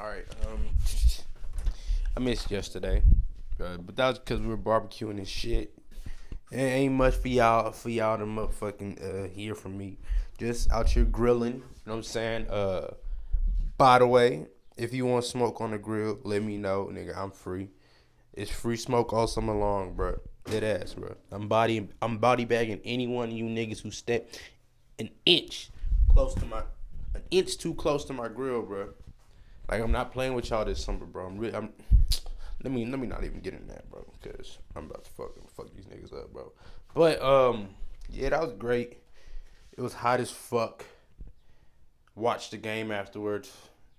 All right. Um, I missed yesterday, uh, but that was because we were barbecuing and shit. It ain't much for y'all for y'all to motherfucking uh, hear from me. Just out here grilling. You know what I'm saying? Uh, by the way, if you want smoke on the grill, let me know, nigga. I'm free. It's free smoke all summer long, bro. Dead ass, bro. I'm body I'm body bagging any one of you niggas who step an inch close to my an inch too close to my grill, bro. Like I'm not playing with y'all this summer, bro. I'm really I'm let me let me not even get in that, bro, because I'm about to fuck fuck these niggas up, bro. But um, yeah, that was great. It was hot as fuck. Watched the game afterwards.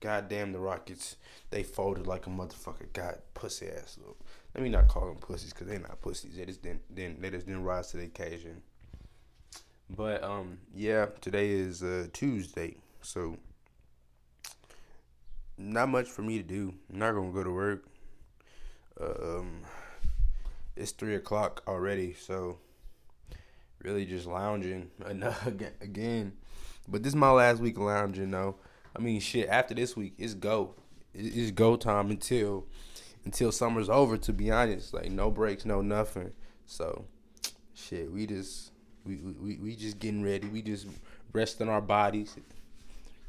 Goddamn the Rockets. They folded like a motherfucker. God pussy ass little. Let me not call them pussies because they're not pussies. They just didn't, didn't they just didn't rise to the occasion. But um yeah, today is uh Tuesday, so not much for me to do. I'm not gonna go to work. Um, it's three o'clock already, so really just lounging again. But this is my last week lounging, though. I mean, shit. After this week, it's go. It's go time until until summer's over. To be honest, like no breaks, no nothing. So, shit. We just we we we just getting ready. We just resting our bodies.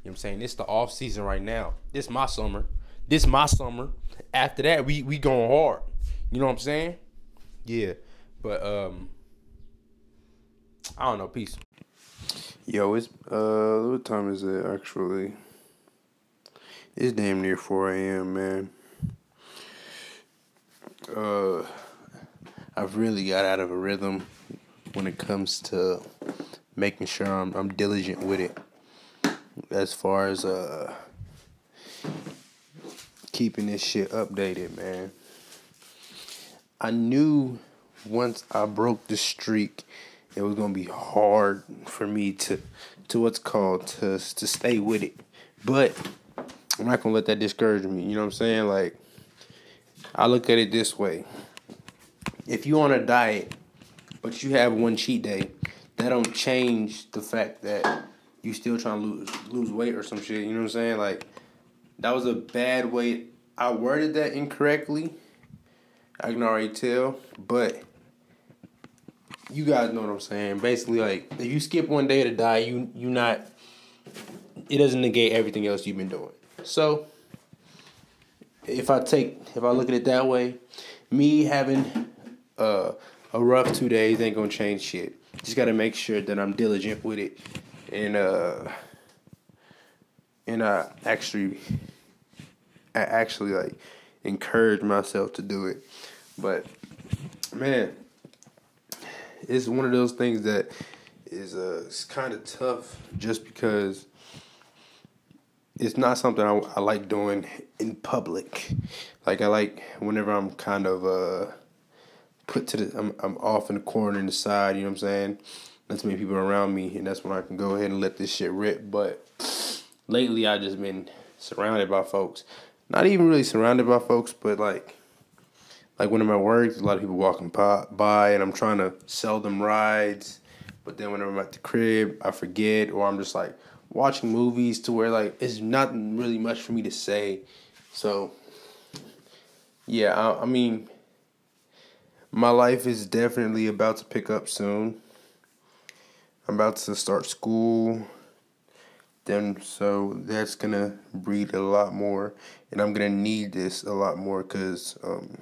You know what I'm saying? It's the off season right now. This my summer. This my summer. After that, we we going hard. You know what I'm saying? Yeah. But um I don't know, peace. Yo, it's uh what time is it actually? It's damn near four AM, man. Uh I've really got out of a rhythm when it comes to making sure I'm I'm diligent with it. As far as uh keeping this shit updated, man. I knew once I broke the streak, it was gonna be hard for me to to what's called to to stay with it. But I'm not gonna let that discourage me. You know what I'm saying? Like I look at it this way. If you on a diet, but you have one cheat day, that don't change the fact that you still trying to lose lose weight or some shit. You know what I'm saying? Like that was a bad way. I worded that incorrectly. I can already tell, but you guys know what I'm saying. Basically, like if you skip one day to die, you you not. It doesn't negate everything else you've been doing. So, if I take if I look at it that way, me having uh, a rough two days ain't gonna change shit. Just gotta make sure that I'm diligent with it, and uh, and I actually, I actually like encourage myself to do it. But man, it's one of those things that is uh it's kind of tough just because it's not something I, I like doing in public. Like I like whenever I'm kind of uh put to the I'm I'm off in the corner in the side, you know what I'm saying? That's many people around me and that's when I can go ahead and let this shit rip. But lately I just been surrounded by folks. Not even really surrounded by folks, but like like when I'm at work, a lot of people walking by, and I'm trying to sell them rides. But then whenever I'm at the crib, I forget, or I'm just like watching movies to where like it's not really much for me to say. So, yeah, I, I mean, my life is definitely about to pick up soon. I'm about to start school. Then, so that's gonna breed a lot more, and I'm gonna need this a lot more because um,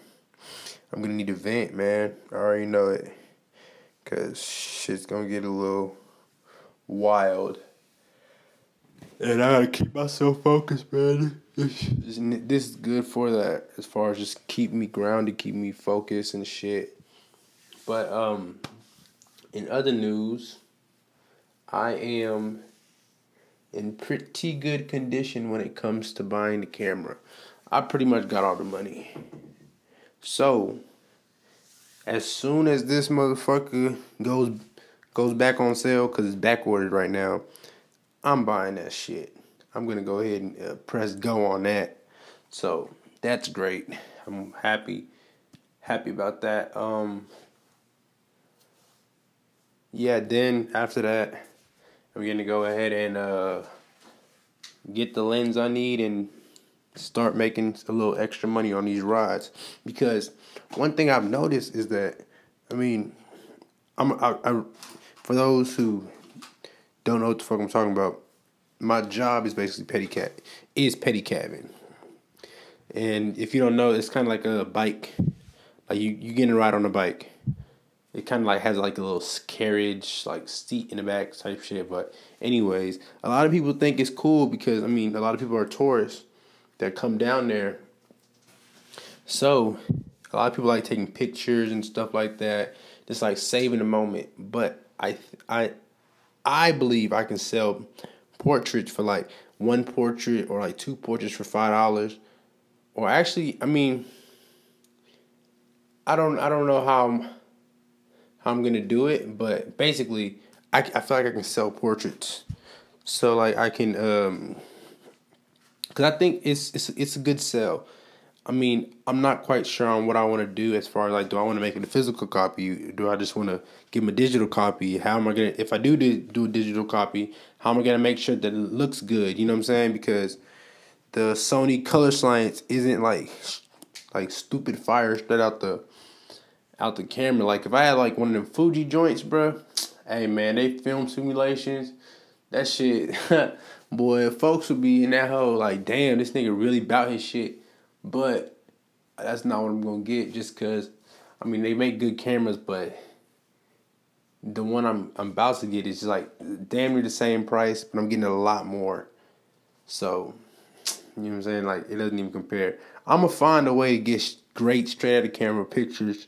I'm gonna need a vent, man. I already know it, cause shit's gonna get a little wild, and I gotta keep myself focused, man. This, this is good for that, as far as just keep me grounded, keep me focused and shit. But um, in other news, I am in pretty good condition when it comes to buying the camera. I pretty much got all the money. So, as soon as this motherfucker goes goes back on sale because it's back ordered right now, I'm buying that shit. I'm gonna go ahead and uh, press go on that. So that's great. I'm happy, happy about that. Um, yeah. Then after that, I'm gonna go ahead and uh, get the lens I need and start making a little extra money on these rides because one thing I've noticed is that I mean I'm I, I for those who don't know what the fuck I'm talking about my job is basically pedicab is petty cabin and if you don't know it's kind of like a bike. Like you you getting a ride on a bike it kind of like has like a little carriage like seat in the back type shit but anyways a lot of people think it's cool because i mean a lot of people are tourists that come down there. So a lot of people like taking pictures and stuff like that just like saving the moment but i i i believe i can sell portraits for like one portrait or like two portraits for five dollars. Or actually i mean i don't i don't know how how I'm gonna do it, but basically, I, I feel like I can sell portraits. So like I can, um, cause I think it's it's it's a good sell. I mean, I'm not quite sure on what I want to do as far as like, do I want to make it a physical copy? Do I just want to give them a digital copy? How am I gonna, if I do do a digital copy, how am I gonna make sure that it looks good? You know what I'm saying? Because the Sony Color Science isn't like like stupid fire straight out the out the camera. Like if I had like one of them Fuji joints, bro. Hey man, they film simulations. That shit, boy, folks would be in that hole like, damn, this nigga really about his shit. But that's not what I'm gonna get just cause I mean they make good cameras, but the one I'm I'm about to get is just like damn near the same price, but I'm getting a lot more. So, you know what I'm saying? Like it doesn't even compare. I'm gonna find a way to get great straight out of camera pictures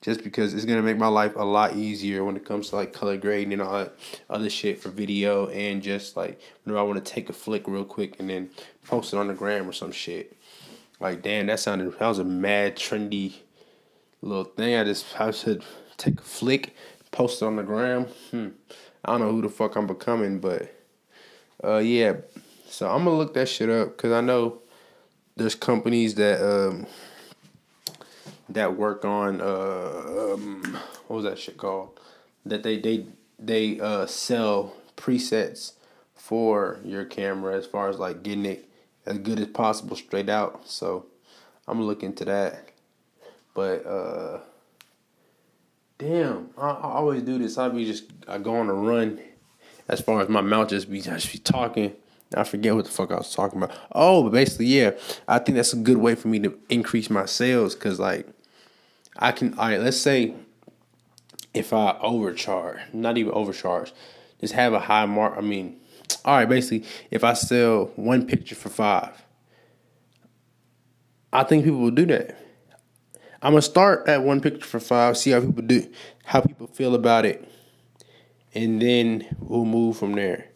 just because it's gonna make my life a lot easier when it comes to like color grading and all that other shit for video and just like whenever I want to take a flick real quick and then post it on the gram or some shit. Like damn, that sounded that was a mad trendy little thing. I just I should take a flick, post it on the gram. Hmm. I don't know who the fuck I'm becoming, but uh yeah. So I'm gonna look that shit up because I know there's companies that um that work on uh, um, what was that shit called? That they they they uh, sell presets for your camera as far as like getting it as good as possible straight out. So I'm gonna look into that. But uh, damn, I, I always do this. I be just I go on a run. As far as my mouth just be just be talking. I forget what the fuck I was talking about. Oh, but basically, yeah, I think that's a good way for me to increase my sales because like I can, all right, let's say if I overcharge, not even overcharge, just have a high mark. I mean, all right, basically, if I sell one picture for five, I think people will do that. I'm gonna start at one picture for five, see how people do, how people feel about it, and then we'll move from there.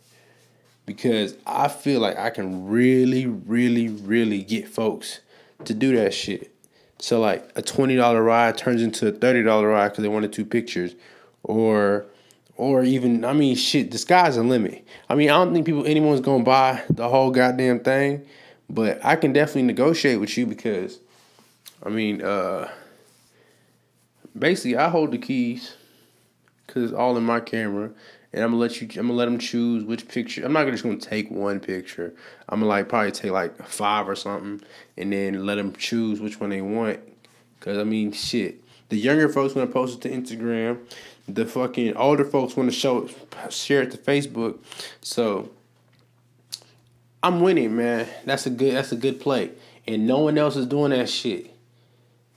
Because I feel like I can really, really, really get folks to do that shit. So like a twenty dollar ride turns into a thirty dollar ride because they wanted two pictures, or or even I mean shit, the sky's the limit. I mean I don't think people anyone's gonna buy the whole goddamn thing, but I can definitely negotiate with you because I mean uh basically I hold the keys because it's all in my camera and I'm gonna let you. I'm gonna let them choose which picture. I'm not just gonna take one picture. I'm gonna like probably take like five or something, and then let them choose which one they want. Cause I mean, shit. The younger folks want to post it to Instagram. The fucking older folks want to show share it to Facebook. So I'm winning, man. That's a good. That's a good play, and no one else is doing that shit.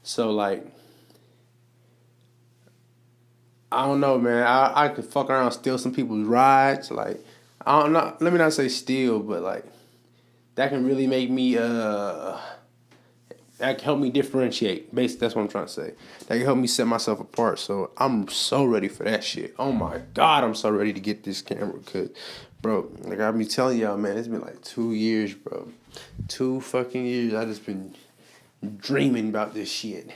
So like I don't know, man. I I could fuck around, steal some people's rides. Like I don't know. Let me not say steal, but like that can really make me uh that can help me differentiate. Basically, that's what I'm trying to say. That can help me set myself apart. So I'm so ready for that shit. Oh my god, I'm so ready to get this camera. Cause, bro, like I've been telling y'all, man, it's been like two years, bro. Two fucking years. I just been dreaming about this shit,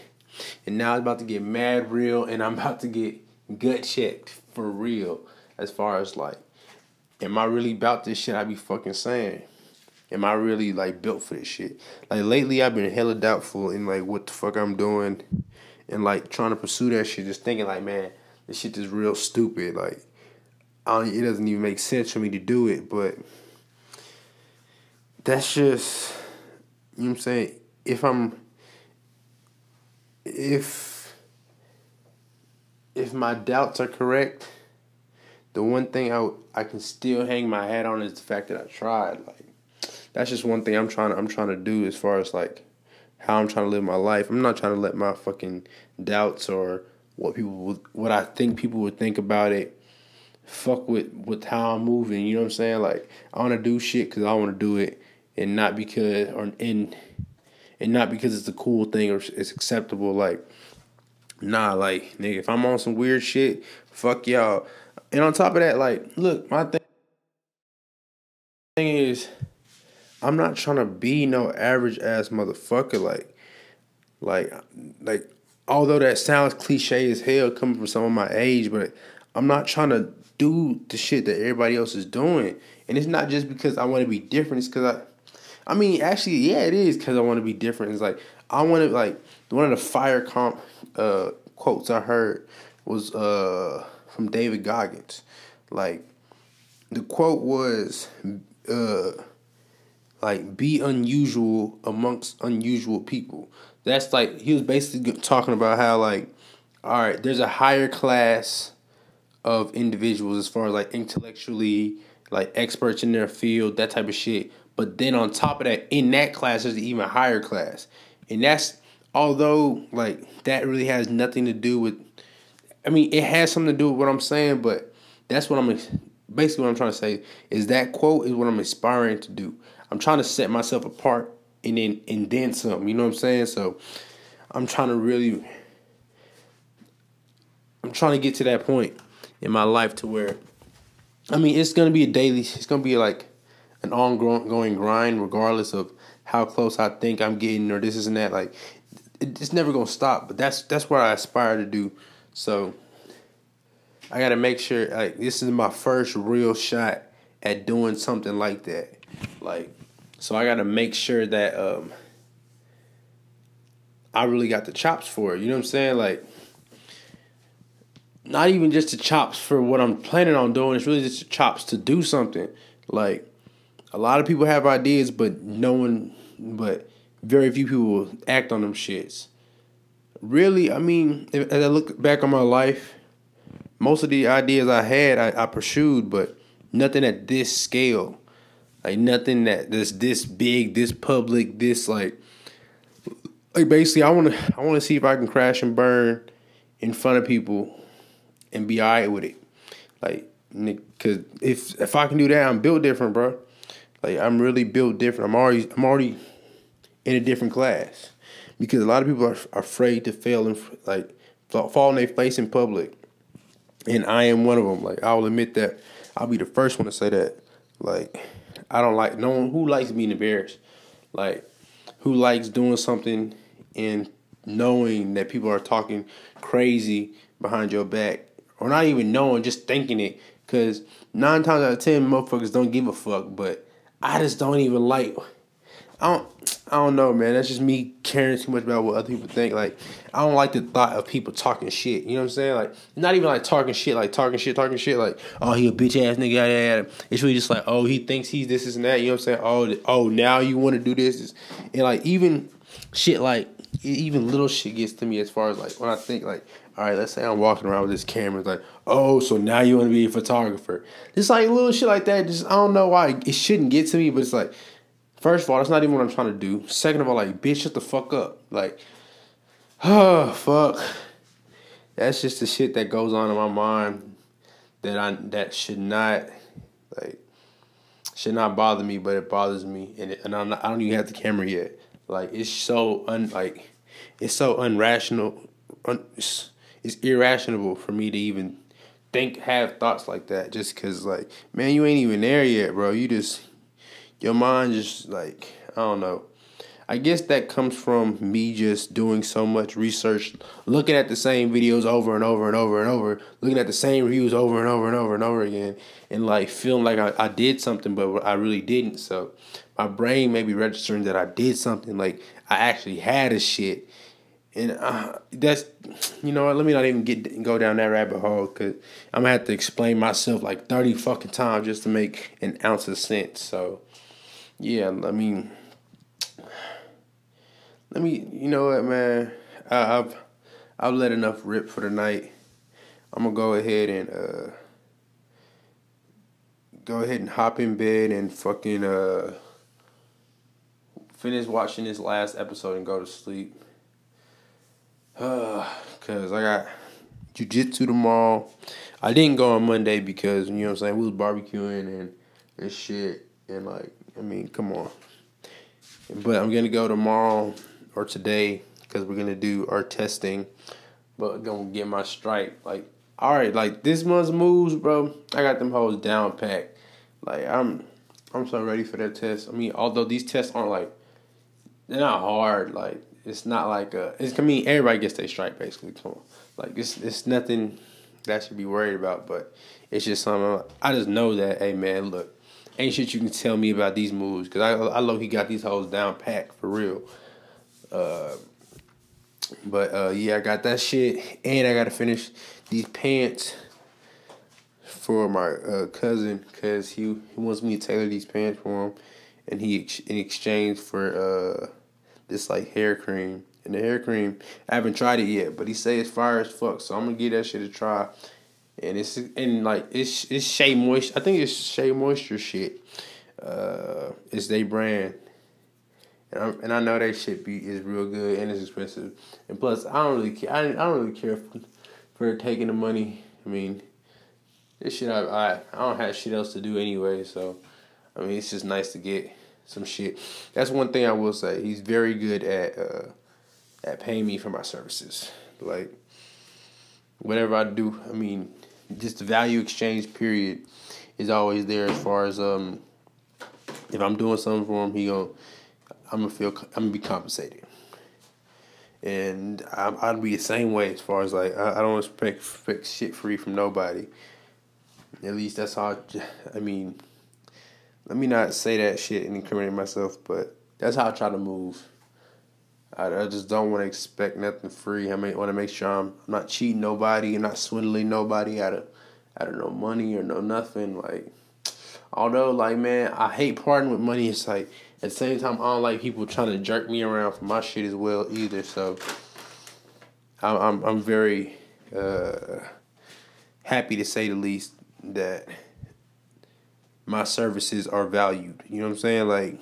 and now it's about to get mad real, and I'm about to get gut checked for real. As far as like, am I really about this shit? I be fucking saying. Am I really like built for this shit? Like lately, I've been hella doubtful in like what the fuck I'm doing, and like trying to pursue that shit. Just thinking like, man, this shit is real stupid. Like, it doesn't even make sense for me to do it. But that's just you know what I'm saying, if I'm if if my doubts are correct, the one thing I I can still hang my hat on is the fact that I tried. Like that's just one thing I'm trying to I'm trying to do as far as like how I'm trying to live my life. I'm not trying to let my fucking doubts or what people would, what I think people would think about it fuck with with how I'm moving. You know what I'm saying? Like I want to do shit because I want to do it, and not because or and and not because it's a cool thing or it's acceptable. Like nah, like nigga, if I'm on some weird shit, fuck y'all. And on top of that, like look, my thing thing is, I'm not trying to be no average ass motherfucker. Like, like, like. Although that sounds cliche as hell coming from someone my age, but I'm not trying to do the shit that everybody else is doing. And it's not just because I want to be different. It's because I, I mean, actually, yeah, it is because I want to be different. It's like I want to like one of the fire comp uh, quotes I heard was uh, from David Goggins. Like the quote was uh, like be unusual amongst unusual people. That's like he was basically talking about how like all right, there's a higher class of individuals as far as like intellectually like experts in their field, that type of shit. But then on top of that, in that class, there's an even higher class, and that's although like that really has nothing to do with. I mean, it has something to do with what I'm saying, but that's what I'm basically what I'm trying to say is that quote is what I'm aspiring to do. I'm trying to set myself apart and then and then some. You know what I'm saying? So I'm trying to really. I'm trying to get to that point in my life to where I mean it's gonna be a daily it's gonna be like an ongoing grind regardless of how close I think I'm getting or this isn't that like it's never gonna stop but that's that's what I aspire to do so I gotta make sure like this is my first real shot at doing something like that like so I gotta make sure that um I really got the chops for it you know what I'm saying like not even just the chops for what I'm planning on doing. It's really just the chops to do something. Like a lot of people have ideas, but no one, but very few people act on them shits. Really, I mean, if, as I look back on my life, most of the ideas I had, I, I pursued, but nothing at this scale. Like nothing that that's this big, this public, this like, like basically, I want to, I want to see if I can crash and burn in front of people and be alright with it. Like, cause if if I can do that, I'm built different, bro. Like I'm really built different. I'm already I'm already in a different class because a lot of people are, afraid to fail and like fall on their face in public, and I am one of them. Like I'll admit that. I'll be the first one to say that. Like I don't like no one who likes being embarrassed. Like who likes doing something and knowing that people are talking crazy behind your back or not even knowing, just thinking it. Cause nine times out of ten, motherfuckers don't give a fuck. But I just don't even like. I don't. I don't know, man. That's just me caring too much about what other people think. Like, I don't like the thought of people talking shit. You know what I'm saying? Like, not even like talking shit, like talking shit, talking shit. Like, oh, he a bitch ass nigga. Yeah, yeah. It's really just like, oh, he thinks he's this, this and that. You know what I'm saying? Oh, oh, now you want to do this, and like even shit like even little shit gets to me as far as like when I think like, all right, let's say I'm walking around with this camera, it's like, oh, so now you want to be a photographer. Just like little shit like that. Just I don't know why it shouldn't get to me, but it's like, first of all, that's not even what I'm trying to do. Second of all, like, bitch, shut the fuck up. Like, oh fuck. That's just the shit that goes on in my mind that I that should not like should not bother me, but it bothers me, and it, and I'm not, I don't even have the camera yet. Like it's so un like it's so unrational. Un, it's, it's irrational for me to even think have thoughts like that. Just cause like man, you ain't even there yet, bro. You just your mind just like I don't know. I guess that comes from me just doing so much research, looking at the same videos over and over and over and over, looking at the same reviews over and over and over and over again, and like feeling like I, I did something, but I really didn't. So my brain may be registering that I did something, like I actually had a shit. And uh, that's, you know what, let me not even get go down that rabbit hole because I'm gonna have to explain myself like 30 fucking times just to make an ounce of sense. So, yeah, I mean, let me. You know what, man? I, I've I've let enough rip for the night. I'm gonna go ahead and uh, go ahead and hop in bed and fucking uh, finish watching this last episode and go to sleep. Uh, Cause I got jujitsu tomorrow. I didn't go on Monday because you know what I'm saying we was barbecuing and and shit and like I mean come on. But I'm gonna go tomorrow or today because we're gonna do our testing. But gonna get my stripe like all right like this month's moves, bro. I got them hoes down packed. Like I'm I'm so ready for that test. I mean, although these tests aren't like they're not hard. Like it's not like a. It's I mean everybody gets their stripe basically. Come on, like it's it's nothing that should be worried about. But it's just something I just know that. Hey man, look, ain't shit you can tell me about these moves because I I low he got these hoes down packed for real. Uh, but uh, yeah, I got that shit, and I gotta finish these pants for my uh, cousin because he, he wants me to tailor these pants for him, and he in exchange for uh, this like hair cream. And the hair cream, I haven't tried it yet, but he say it's fire as fuck, so I'm gonna give that shit a try. And it's and like it's it's Shea Moisture. I think it's Shea Moisture shit. Uh, it's their brand, and, i and I know that shit be is real good and it's expensive. And plus, I don't really care. I, I don't really care for, for taking the money. I mean, this shit I, I I don't have shit else to do anyway. So, I mean, it's just nice to get some shit. That's one thing I will say. He's very good at uh, at paying me for my services. Like whatever I do, I mean, just the value exchange period is always there as far as um if I'm doing something for him, he going I'm gonna feel I'm gonna be compensated. And I'm, I'd be the same way as far as like I, I don't expect, expect shit free from nobody. At least that's how I, I mean let me not say that shit and incriminate myself, but that's how I try to move. I, I just don't want to expect nothing free. I mean, want to make sure I'm, I'm not cheating nobody, I'm not swindling nobody out of out of no money or no nothing. Like, although like man, I hate parting with money. It's like at the same time I don't like people trying to jerk me around for my shit as well either. So I'm I'm, I'm very uh, happy to say the least that my services are valued. You know what I'm saying? Like,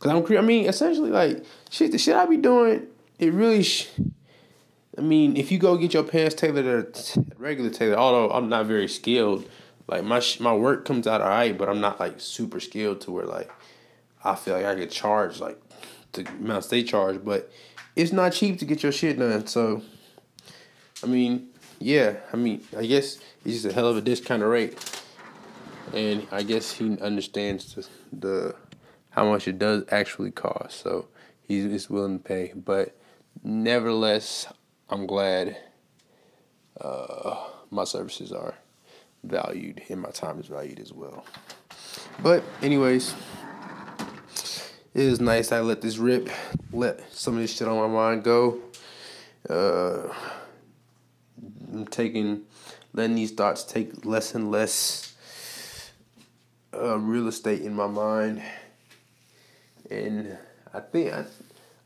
cause I'm, I mean, essentially, like, shit, the shit I be doing, it really, sh- I mean, if you go get your pants tailored at regular tailor, although I'm not very skilled, like my sh- my work comes out alright, but I'm not like super skilled to where like I feel like I get charged like the amount they charge, but it's not cheap to get your shit done. So, I mean, yeah, I mean, I guess it's just a hell of a discounted rate and I guess he understands the, the how much it does actually cost. So he's, willing to pay. But nevertheless, I'm glad uh, my services are valued and my time is valued as well. But anyways, it is nice I let this rip, let some of this shit on my mind go. Uh, I'm taking, letting these thoughts take less and less uh, real estate in my mind, and I think I,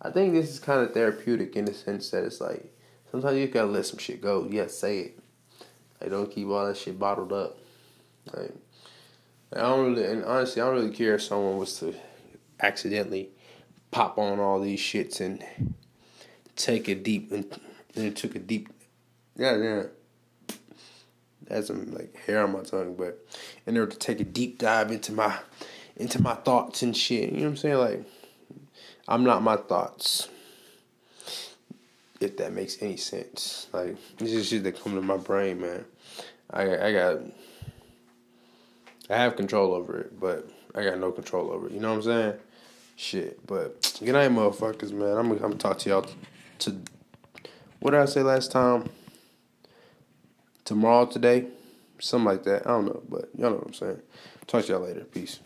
I think this is kind of therapeutic in the sense that it's like sometimes you gotta let some shit go. Yeah, say it. Like don't keep all that shit bottled up. Like I don't really, and honestly, I don't really care if someone was to accidentally pop on all these shits and take a deep and then took a deep, yeah, yeah had some like hair on my tongue, but in order to take a deep dive into my into my thoughts and shit, you know what I'm saying? Like I'm not my thoughts. If that makes any sense. Like this is shit that come to my brain, man. I I got I have control over it, but I got no control over it. You know what I'm saying? Shit. But good night, motherfuckers, man. I'm, I'm gonna talk to y'all to what did I say last time? tomorrow, today, something like that. I don't know, but y'all know what I'm saying. Talk to y'all later. Peace.